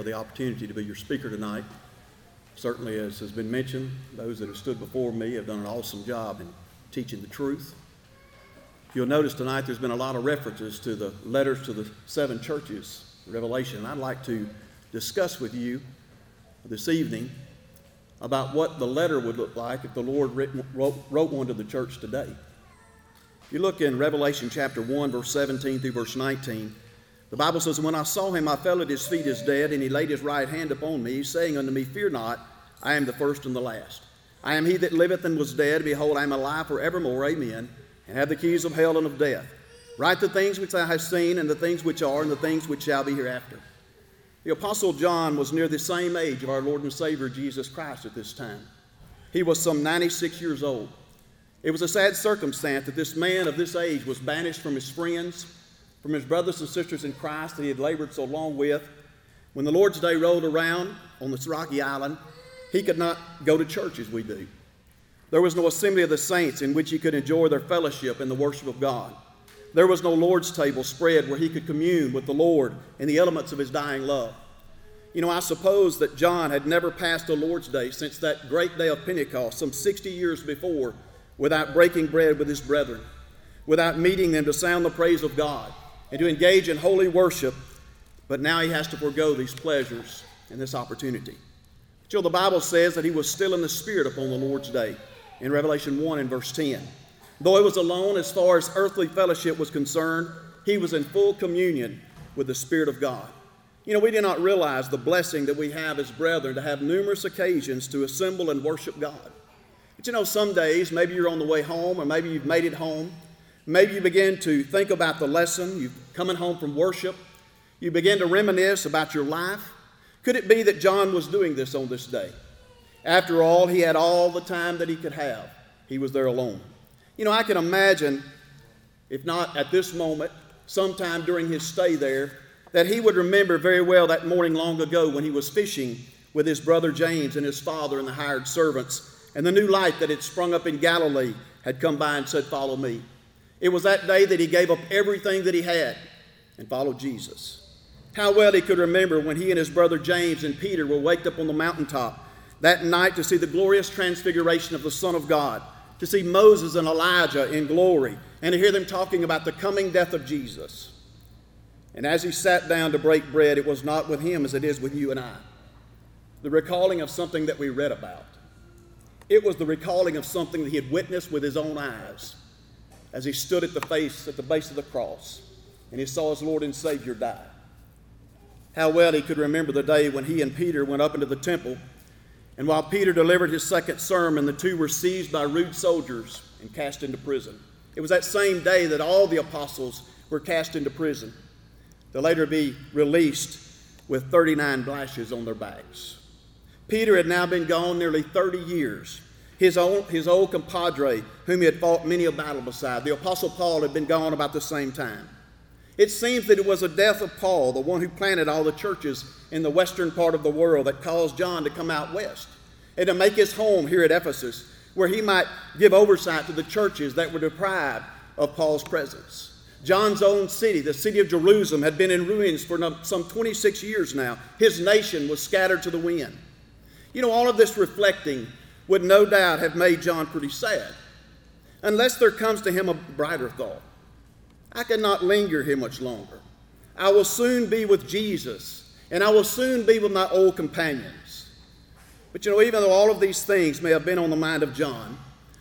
for the opportunity to be your speaker tonight. Certainly, as has been mentioned, those that have stood before me have done an awesome job in teaching the truth. You'll notice tonight there's been a lot of references to the letters to the seven churches, Revelation. I'd like to discuss with you this evening about what the letter would look like if the Lord wrote one to the church today. If you look in Revelation chapter 1, verse 17 through verse 19, the Bible says, When I saw him, I fell at his feet as dead, and he laid his right hand upon me, saying unto me, Fear not, I am the first and the last. I am he that liveth and was dead. Behold, I am alive forevermore. Amen. And have the keys of hell and of death. Write the things which I have seen, and the things which are, and the things which shall be hereafter. The Apostle John was near the same age of our Lord and Savior Jesus Christ at this time. He was some 96 years old. It was a sad circumstance that this man of this age was banished from his friends, from his brothers and sisters in Christ that he had labored so long with. When the Lord's Day rolled around on this rocky island, he could not go to church as we do. There was no assembly of the saints in which he could enjoy their fellowship and the worship of God. There was no Lord's table spread where he could commune with the Lord in the elements of his dying love. You know, I suppose that John had never passed a Lord's Day since that great day of Pentecost, some 60 years before, without breaking bread with his brethren, without meeting them to sound the praise of God and to engage in holy worship, but now he has to forego these pleasures and this opportunity. Still, the Bible says that he was still in the Spirit upon the Lord's day in Revelation 1 and verse 10. Though he was alone as far as earthly fellowship was concerned, he was in full communion with the Spirit of God. You know, we do not realize the blessing that we have as brethren to have numerous occasions to assemble and worship God. But you know, some days, maybe you're on the way home, or maybe you've made it home, Maybe you begin to think about the lesson, You're coming home from worship, you begin to reminisce about your life. Could it be that John was doing this on this day? After all, he had all the time that he could have. He was there alone. You know, I can imagine, if not at this moment, sometime during his stay there, that he would remember very well that morning long ago when he was fishing with his brother James and his father and the hired servants, and the new light that had sprung up in Galilee had come by and said, Follow me. It was that day that he gave up everything that he had and followed Jesus. How well he could remember when he and his brother James and Peter were waked up on the mountaintop that night to see the glorious transfiguration of the Son of God, to see Moses and Elijah in glory, and to hear them talking about the coming death of Jesus. And as he sat down to break bread, it was not with him as it is with you and I. The recalling of something that we read about. It was the recalling of something that he had witnessed with his own eyes as he stood at the face at the base of the cross and he saw his Lord and Savior die. How well he could remember the day when he and Peter went up into the temple, and while Peter delivered his second sermon, the two were seized by rude soldiers and cast into prison. It was that same day that all the apostles were cast into prison. They'll later be released with 39 lashes on their backs. Peter had now been gone nearly 30 years his old, his old compadre, whom he had fought many a battle beside. The Apostle Paul had been gone about the same time. It seems that it was the death of Paul, the one who planted all the churches in the western part of the world, that caused John to come out west and to make his home here at Ephesus, where he might give oversight to the churches that were deprived of Paul's presence. John's own city, the city of Jerusalem, had been in ruins for some 26 years now. His nation was scattered to the wind. You know, all of this reflecting would no doubt have made John pretty sad, unless there comes to him a brighter thought. I cannot linger here much longer. I will soon be with Jesus, and I will soon be with my old companions. But you know, even though all of these things may have been on the mind of John,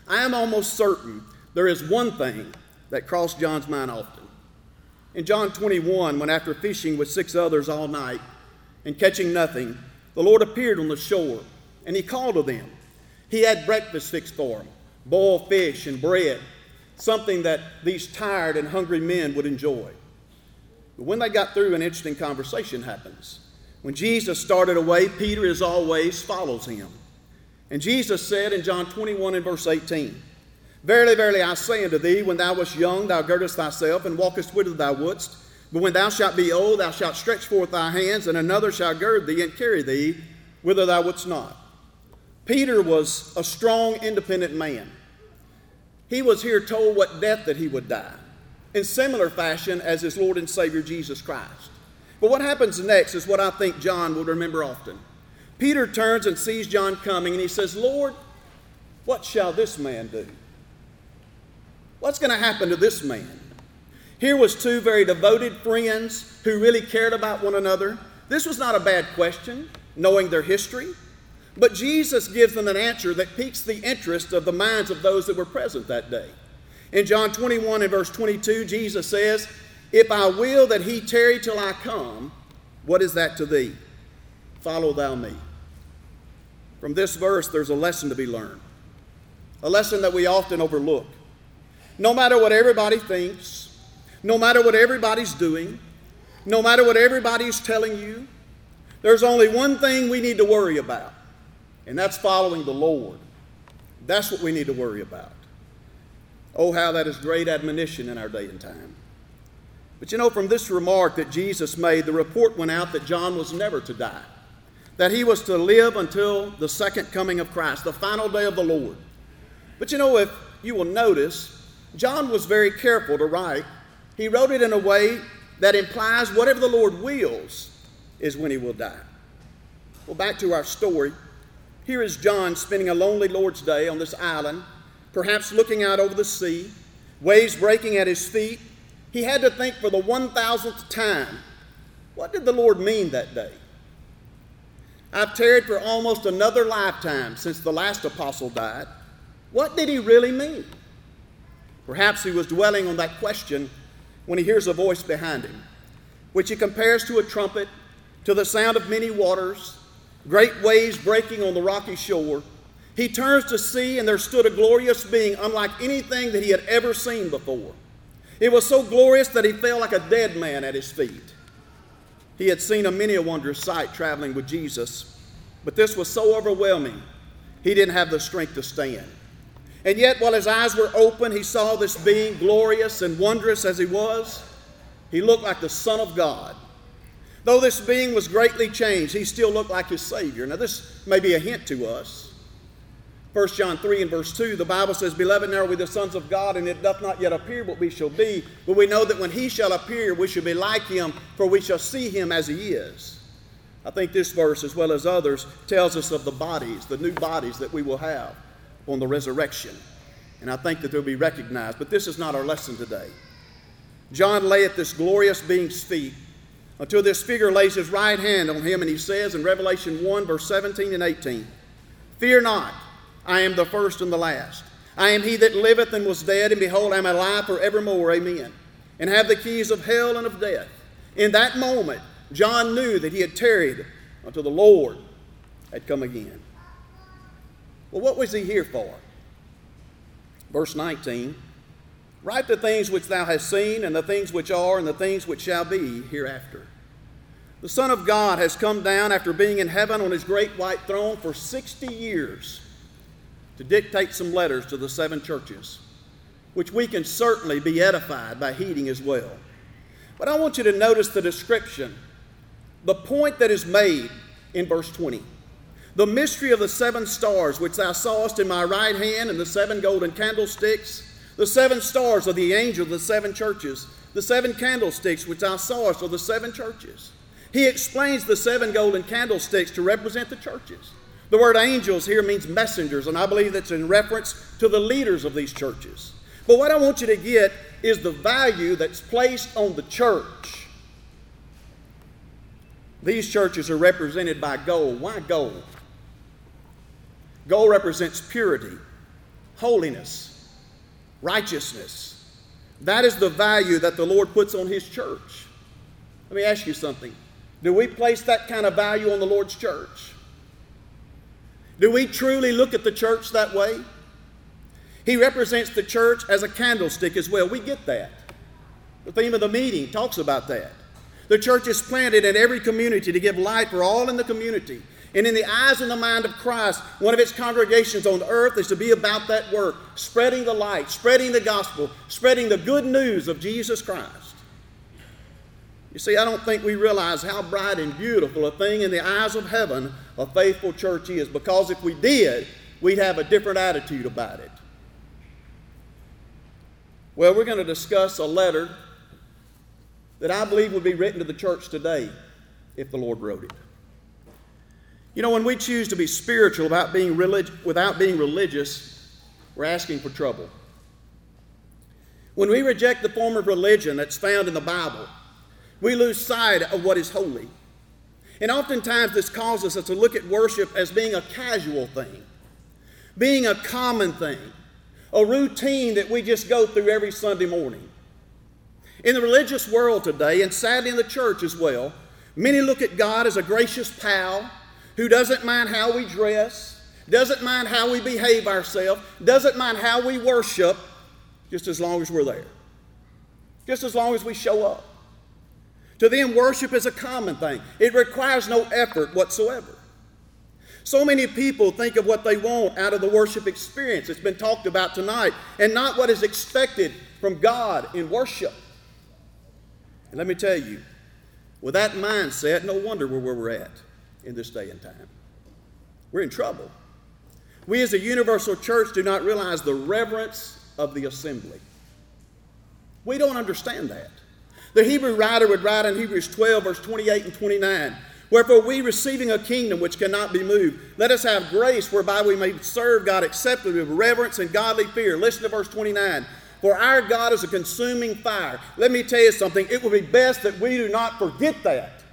I am almost certain there is one thing that crossed John's mind often. In John 21, when after fishing with six others all night and catching nothing, the Lord appeared on the shore, and he called to them. He had breakfast fixed for them boiled fish and bread, something that these tired and hungry men would enjoy. But when they got through, an interesting conversation happens. When Jesus started away, Peter, as always, follows him. And Jesus said in John 21 and verse 18, Verily, verily, I say unto thee, when thou wast young, thou girdest thyself and walkest whither thou wouldst. But when thou shalt be old, thou shalt stretch forth thy hands, and another shall gird thee and carry thee whither thou wouldst not. Peter was a strong, independent man. He was here told what death that he would die, in similar fashion as his Lord and Savior Jesus Christ. But what happens next is what I think John will remember often. Peter turns and sees John coming and he says, Lord, what shall this man do? What's going to happen to this man? Here was two very devoted friends who really cared about one another. This was not a bad question, knowing their history. But Jesus gives them an answer that piques the interest of the minds of those that were present that day. In John 21 and verse 22, Jesus says, If I will that he tarry till I come, what is that to thee? Follow thou me. From this verse, there's a lesson to be learned, a lesson that we often overlook. No matter what everybody thinks, no matter what everybody's doing, no matter what everybody's telling you, there's only one thing we need to worry about, and that's following the Lord. That's what we need to worry about. Oh, how that is great admonition in our day and time. But you know, from this remark that Jesus made, the report went out that John was never to die, that he was to live until the second coming of Christ, the final day of the Lord. But you know, if you will notice, John was very careful to write. He wrote it in a way that implies whatever the Lord wills is when he will die. Well, back to our story. Here is John spending a lonely Lord's Day on this island perhaps looking out over the sea, waves breaking at his feet, he had to think for the 1000th time what did the Lord mean that day? I've tarried for almost another lifetime since the last apostle died. What did he really mean? Perhaps he was dwelling on that question when he hears a voice behind him, which he compares to a trumpet, to the sound of many waters, great waves breaking on the rocky shore he turns to see, and there stood a glorious being unlike anything that he had ever seen before. It was so glorious that he fell like a dead man at his feet. He had seen a many a wondrous sight traveling with Jesus, but this was so overwhelming, he didn't have the strength to stand. And yet, while his eyes were open, he saw this being, glorious and wondrous as he was. He looked like the Son of God. Though this being was greatly changed, he still looked like his Savior. Now, this may be a hint to us 1 John 3 and verse 2, the Bible says, Beloved, now are we the sons of God, and it doth not yet appear what we shall be. But we know that when he shall appear, we shall be like him, for we shall see him as he is. I think this verse, as well as others, tells us of the bodies, the new bodies that we will have on the resurrection. And I think that they'll be recognized. But this is not our lesson today. John lay at this glorious being's feet until this figure lays his right hand on him, and he says in Revelation 1, verse 17 and 18, Fear not. I am the first and the last. I am he that liveth and was dead, and behold, I am alive forevermore. Amen. And have the keys of hell and of death. In that moment, John knew that he had tarried until the Lord had come again. Well, what was he here for? Verse 19 Write the things which thou hast seen, and the things which are, and the things which shall be hereafter. The Son of God has come down after being in heaven on his great white throne for 60 years to dictate some letters to the seven churches, which we can certainly be edified by heeding as well. But I want you to notice the description, the point that is made in verse 20. The mystery of the seven stars which thou sawest in my right hand, and the seven golden candlesticks, the seven stars are the angels of the seven churches, the seven candlesticks which thou sawest are the seven churches. He explains the seven golden candlesticks to represent the churches. The word angels here means messengers, and I believe that's in reference to the leaders of these churches. But what I want you to get is the value that's placed on the church. These churches are represented by gold. Why gold? Gold represents purity, holiness, righteousness. That is the value that the Lord puts on His church. Let me ask you something. Do we place that kind of value on the Lord's church? Do we truly look at the church that way? He represents the church as a candlestick as well. We get that. The theme of the meeting talks about that. The church is planted in every community to give light for all in the community. And in the eyes and the mind of Christ, one of its congregations on earth is to be about that work, spreading the light, spreading the gospel, spreading the good news of Jesus Christ. You see, I don't think we realize how bright and beautiful a thing in the eyes of heaven a faithful church is, because if we did, we'd have a different attitude about it. Well, we're going to discuss a letter that I believe would be written to the church today if the Lord wrote it. You know, when we choose to be spiritual about being relig- without being religious, we're asking for trouble. When we reject the form of religion that's found in the Bible, we lose sight of what is holy. And oftentimes, this causes us to look at worship as being a casual thing, being a common thing, a routine that we just go through every Sunday morning. In the religious world today, and sadly in the church as well, many look at God as a gracious pal who doesn't mind how we dress, doesn't mind how we behave ourselves, doesn't mind how we worship, just as long as we're there, just as long as we show up. To them, worship is a common thing, it requires no effort whatsoever. So many people think of what they want out of the worship experience. It's been talked about tonight, and not what is expected from God in worship. And let me tell you, with that mindset, no wonder we're where we're at in this day and time. We're in trouble. We as a universal church do not realize the reverence of the assembly. We don't understand that. The Hebrew writer would write in Hebrews 12, verse 28 and 29 Wherefore, we receiving a kingdom which cannot be moved, let us have grace whereby we may serve God acceptably with reverence and godly fear. Listen to verse 29. For our God is a consuming fire. Let me tell you something, it will be best that we do not forget that.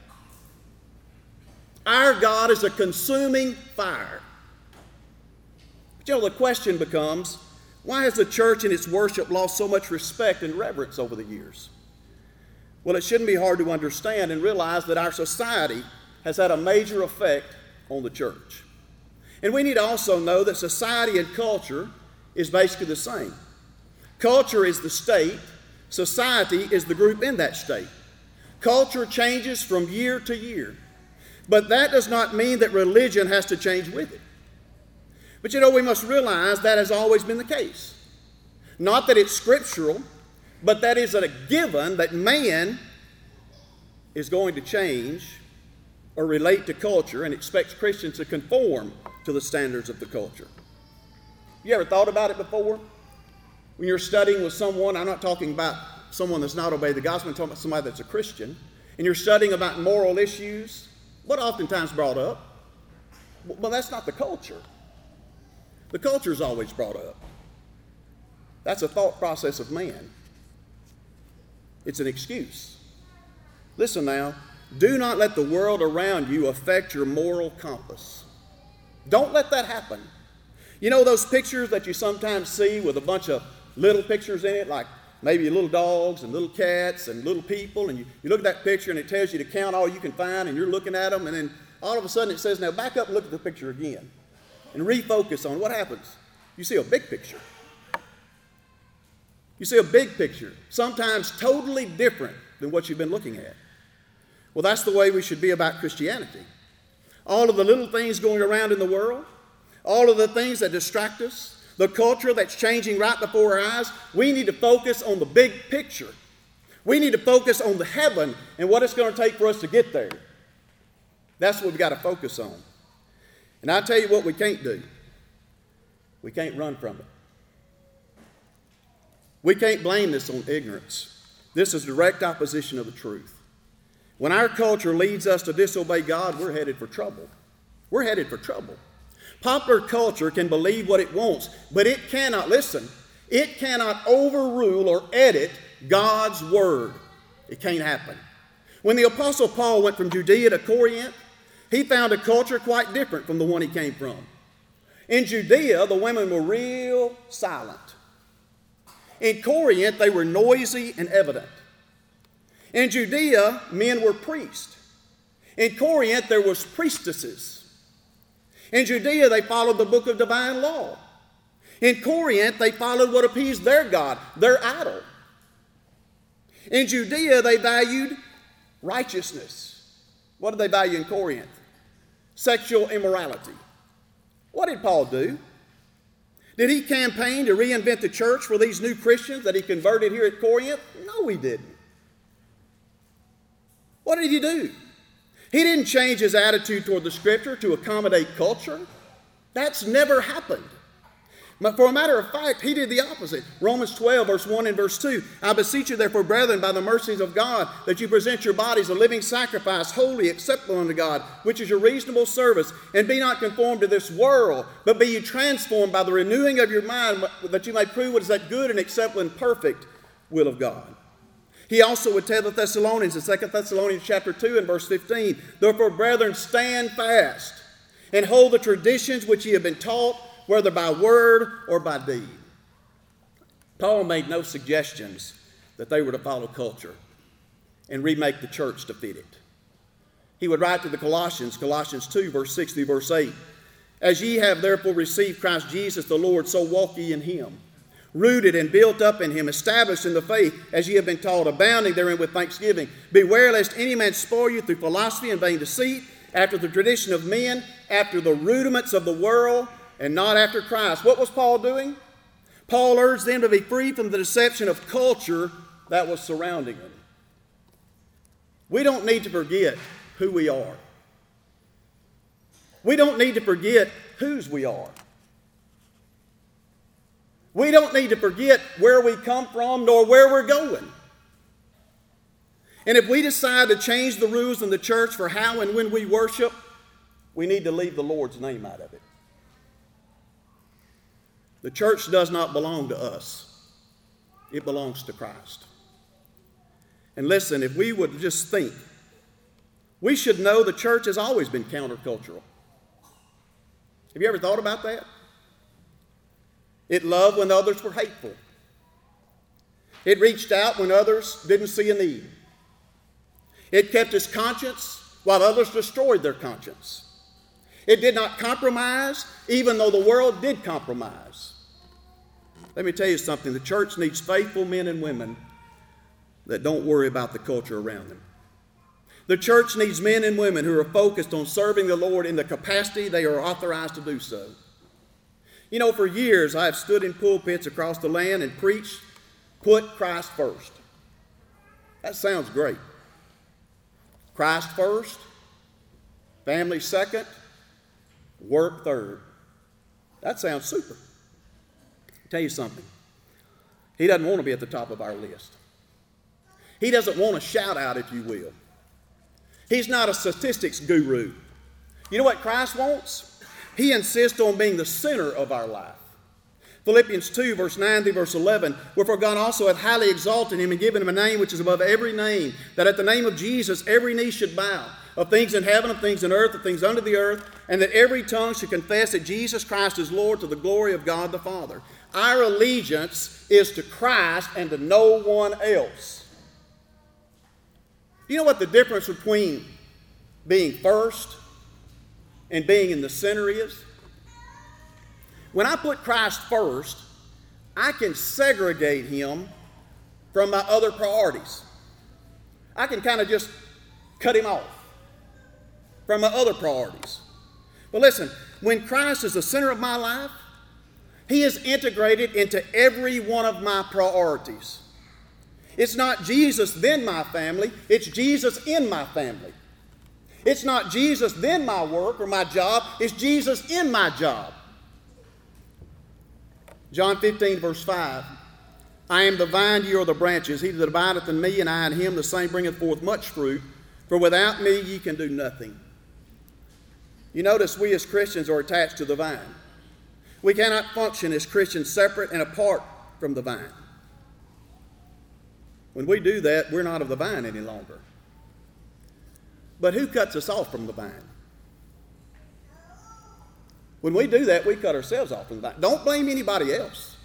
Our God is a consuming fire. But you know, the question becomes why has the church and its worship lost so much respect and reverence over the years? Well, it shouldn't be hard to understand and realize that our society has had a major effect on the church. And we need to also know that society and culture is basically the same. Culture is the state, society is the group in that state. Culture changes from year to year. But that does not mean that religion has to change with it. But you know, we must realize that has always been the case. Not that it's scriptural, but that is a given that man is going to change or relate to culture and expects Christians to conform to the standards of the culture. You ever thought about it before? When you're studying with someone, I'm not talking about someone that's not obeyed the gospel, I'm talking about somebody that's a Christian, and you're studying about moral issues, what oftentimes brought up? Well, that's not the culture. The culture is always brought up. That's a thought process of man. It's an excuse. Listen now, do not let the world around you affect your moral compass. Don't let that happen. You know those pictures that you sometimes see with a bunch of little pictures in it, like maybe little dogs and little cats and little people, and you, you look at that picture and it tells you to count all you can find, and you're looking at them, and then all of a sudden it says, Now back up and look at the picture again and refocus on what happens. You see a big picture. You see a big picture, sometimes totally different than what you've been looking at. Well, that's the way we should be about Christianity. All of the little things going around in the world, all of the things that distract us, the culture that's changing right before our eyes, we need to focus on the big picture. We need to focus on the heaven and what it's going to take for us to get there. That's what we've got to focus on. And I tell you what we can't do we can't run from it. We can't blame this on ignorance. This is direct opposition of the truth. When our culture leads us to disobey God, we're headed for trouble. We're headed for trouble. Popular culture can believe what it wants, but it cannot, listen, it cannot overrule or edit God's word. It can't happen. When the Apostle Paul went from Judea to Corinth, he found a culture quite different from the one he came from. In Judea, the women were real silent. In Corinth, they were noisy and evident. In Judea, men were priests. In Corinth, there was priestesses. In Judea, they followed the book of divine law. In Corinth, they followed what appeased their God, their idol. In Judea, they valued righteousness. What did they value in Corinth? Sexual immorality. What did Paul do? Did he campaign to reinvent the church for these new Christians that he converted here at Corinth? No, he didn't. What did he do? He didn't change his attitude toward the scripture to accommodate culture. That's never happened. But for a matter of fact, he did the opposite. Romans 12, verse 1 and verse 2. I beseech you, therefore, brethren, by the mercies of God, that you present your bodies a living sacrifice, holy, acceptable unto God, which is your reasonable service. And be not conformed to this world, but be ye transformed by the renewing of your mind, that you may prove what is that good and acceptable and perfect will of God. He also would tell the Thessalonians in 2 Thessalonians chapter 2 and verse 15, Therefore, brethren, stand fast and hold the traditions which ye have been taught whether by word or by deed. Paul made no suggestions that they were to follow culture and remake the church to fit it. He would write to the Colossians, Colossians 2, verse 6 through verse 8, As ye have therefore received Christ Jesus the Lord, so walk ye in him, rooted and built up in him, established in the faith, as ye have been taught, abounding therein with thanksgiving. Beware lest any man spoil you through philosophy and vain deceit, after the tradition of men, after the rudiments of the world, and not after Christ. What was Paul doing? Paul urged them to be free from the deception of culture that was surrounding them. We don't need to forget who we are. We don't need to forget whose we are. We don't need to forget where we come from nor where we're going. And if we decide to change the rules in the church for how and when we worship, we need to leave the Lord's name out of it. The church does not belong to us, it belongs to Christ. And listen, if we would just think, we should know the church has always been countercultural. Have you ever thought about that? It loved when others were hateful. It reached out when others didn't see a need. It kept its conscience while others destroyed their conscience. It did not compromise, even though the world did compromise. Let me tell you something the church needs faithful men and women that don't worry about the culture around them. The church needs men and women who are focused on serving the Lord in the capacity they are authorized to do so. You know, for years I have stood in pulpits across the land and preached, put Christ first. That sounds great. Christ first, family second, work third. That sounds super. Tell you something. He doesn't want to be at the top of our list. He doesn't want a shout out, if you will. He's not a statistics guru. You know what Christ wants? He insists on being the center of our life. Philippians 2, verse 9 through verse 11, wherefore God also hath highly exalted him and given him a name which is above every name, that at the name of Jesus every knee should bow, of things in heaven, of things in earth, of things under the earth, and that every tongue should confess that Jesus Christ is Lord to the glory of God the Father. Our allegiance is to Christ and to no one else. You know what the difference between being first and being in the center is? When I put Christ first, I can segregate him from my other priorities. I can kind of just cut him off from my other priorities. But listen, when Christ is the center of my life, he is integrated into every one of my priorities. It's not Jesus, then my family, it's Jesus in my family. It's not Jesus, then my work or my job, it's Jesus in my job. John 15, verse 5. I am the vine, ye are the branches. He that abideth in me, and I in him, the same bringeth forth much fruit. For without me, ye can do nothing. You notice we as Christians are attached to the vine. We cannot function as Christians separate and apart from the vine. When we do that, we're not of the vine any longer. But who cuts us off from the vine? When we do that, we cut ourselves off from the vine. Don't blame anybody else.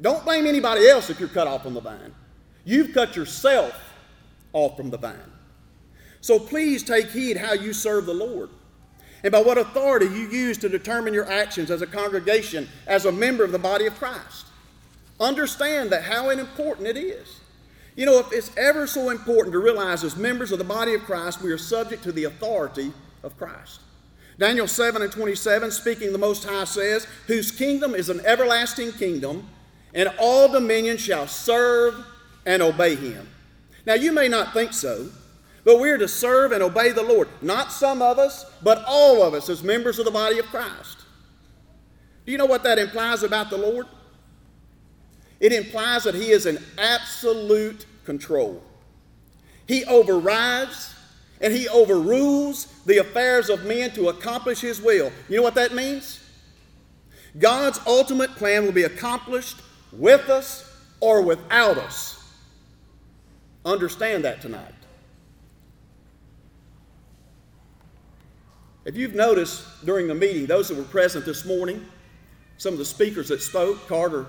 Don't blame anybody else if you're cut off from the vine. You've cut yourself off from the vine. So please take heed how you serve the Lord and by what authority you use to determine your actions as a congregation, as a member of the body of Christ. Understand that how important it is. You know, if it's ever so important to realize as members of the body of Christ, we are subject to the authority of Christ. Daniel 7 and 27, speaking the Most High, says, Whose kingdom is an everlasting kingdom, and all dominion shall serve and obey him. Now, you may not think so, but we are to serve and obey the Lord. Not some of us, but all of us as members of the body of Christ. Do you know what that implies about the Lord? It implies that He is in absolute control. He overrides and He overrules the affairs of men to accomplish His will. You know what that means? God's ultimate plan will be accomplished with us or without us. Understand that tonight. If you've noticed during the meeting, those that were present this morning, some of the speakers that spoke, Carter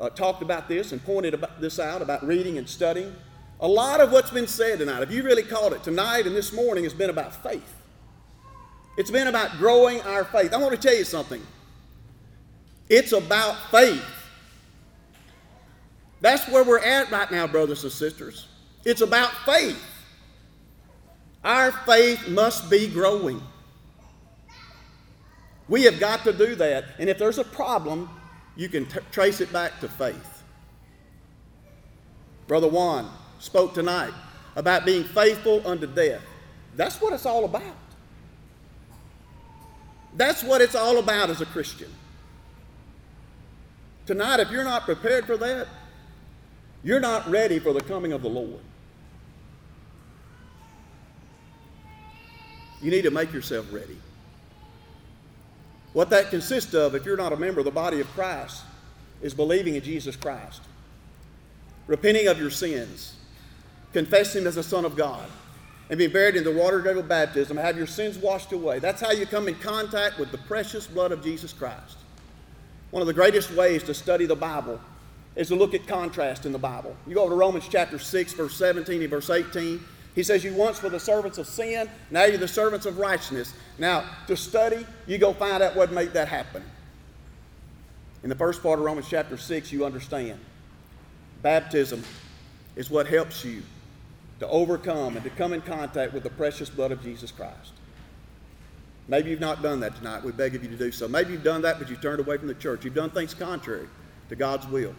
uh, talked about this and pointed about this out about reading and studying. A lot of what's been said tonight, if you really caught it, tonight and this morning has been about faith. It's been about growing our faith. I want to tell you something. It's about faith. That's where we're at right now, brothers and sisters. It's about faith. Our faith must be growing. We have got to do that. And if there's a problem, you can t- trace it back to faith. Brother Juan spoke tonight about being faithful unto death. That's what it's all about. That's what it's all about as a Christian. Tonight, if you're not prepared for that, you're not ready for the coming of the Lord. You need to make yourself ready. What that consists of, if you're not a member of the body of Christ, is believing in Jesus Christ, repenting of your sins, confessing Him as the Son of God, and being buried in the water of baptism, have your sins washed away. That's how you come in contact with the precious blood of Jesus Christ. One of the greatest ways to study the Bible is to look at contrast in the Bible. You go to Romans chapter 6, verse 17 and verse 18. He says, You once were the servants of sin, now you're the servants of righteousness. Now, to study, you go find out what made that happen. In the first part of Romans chapter 6, you understand. Baptism is what helps you to overcome and to come in contact with the precious blood of Jesus Christ. Maybe you've not done that tonight. We beg of you to do so. Maybe you've done that, but you've turned away from the church. You've done things contrary to God's will.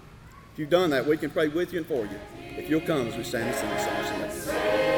If you've done that, we can pray with you and for you. If you'll come as we stand and sing this song.